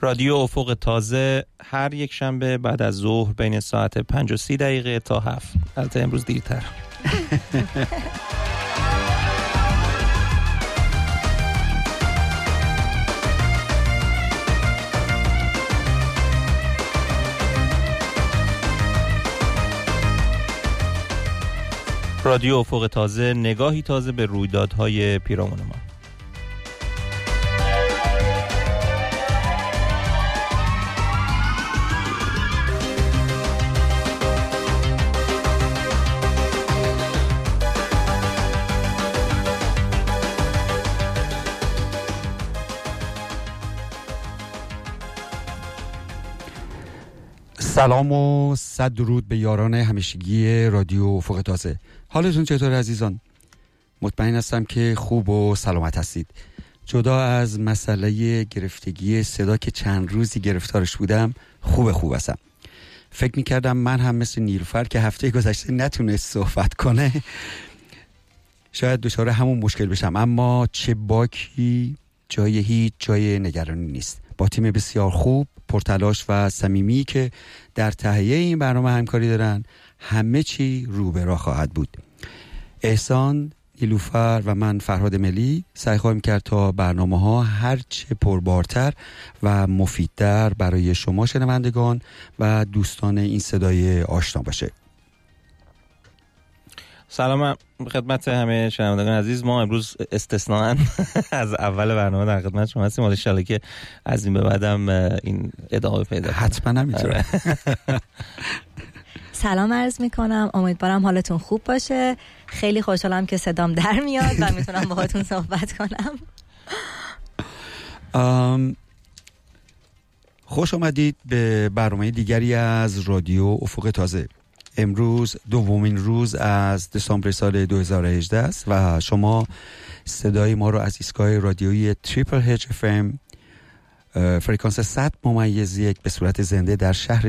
رادیو افق تازه هر یک شنبه بعد از ظهر بین ساعت 5 و 30 دقیقه تا 7 البته امروز دیرتر. رادیو افق تازه نگاهی تازه به رویدادهای پیرامون ما. سلام و صد درود به یاران همیشگی رادیو افق تازه. حالتون چطور عزیزان؟ مطمئن هستم که خوب و سلامت هستید. جدا از مسئله گرفتگی صدا که چند روزی گرفتارش بودم خوب خوب هستم. فکر می‌کردم من هم مثل نیلوفر که هفته گذشته نتونست صحبت کنه شاید دچار همون مشکل بشم. اما چه باکی جای هیچ جای نگرانی نیست. با تیم بسیار خوب پرتلاش و صمیمی که در تهیه این برنامه همکاری دارن همه چی رو به راه خواهد بود. احسان نیلوفر و من فرهاد ملی سعی خواهیم کرد تا برنامه ها هرچه پربارتر و مفیدتر برای شما شنوندگان و دوستان این صدای آشنا باشه. سلام خدمت همه شنوندگان عزیز. ما امروز استثناا از اول برنامه در خدمت شما هستیم. ان که از این به بعدم این ادامه پیدا حتما نمی‌تونه سلام عرض می‌کنم. امیدوارم حالتون خوب باشه. خیلی خوشحالم که صدام در میاد و می‌تونم باهاتون صحبت کنم. خوش آمدید به برنامه دیگری از رادیو افق تازه. امروز دومین روز از دسامبر سال 2018 است و شما صدای ما رو از ایستگاه رادیویی تریپل FM فرکانس 100 ممیز یک به صورت زنده در شهر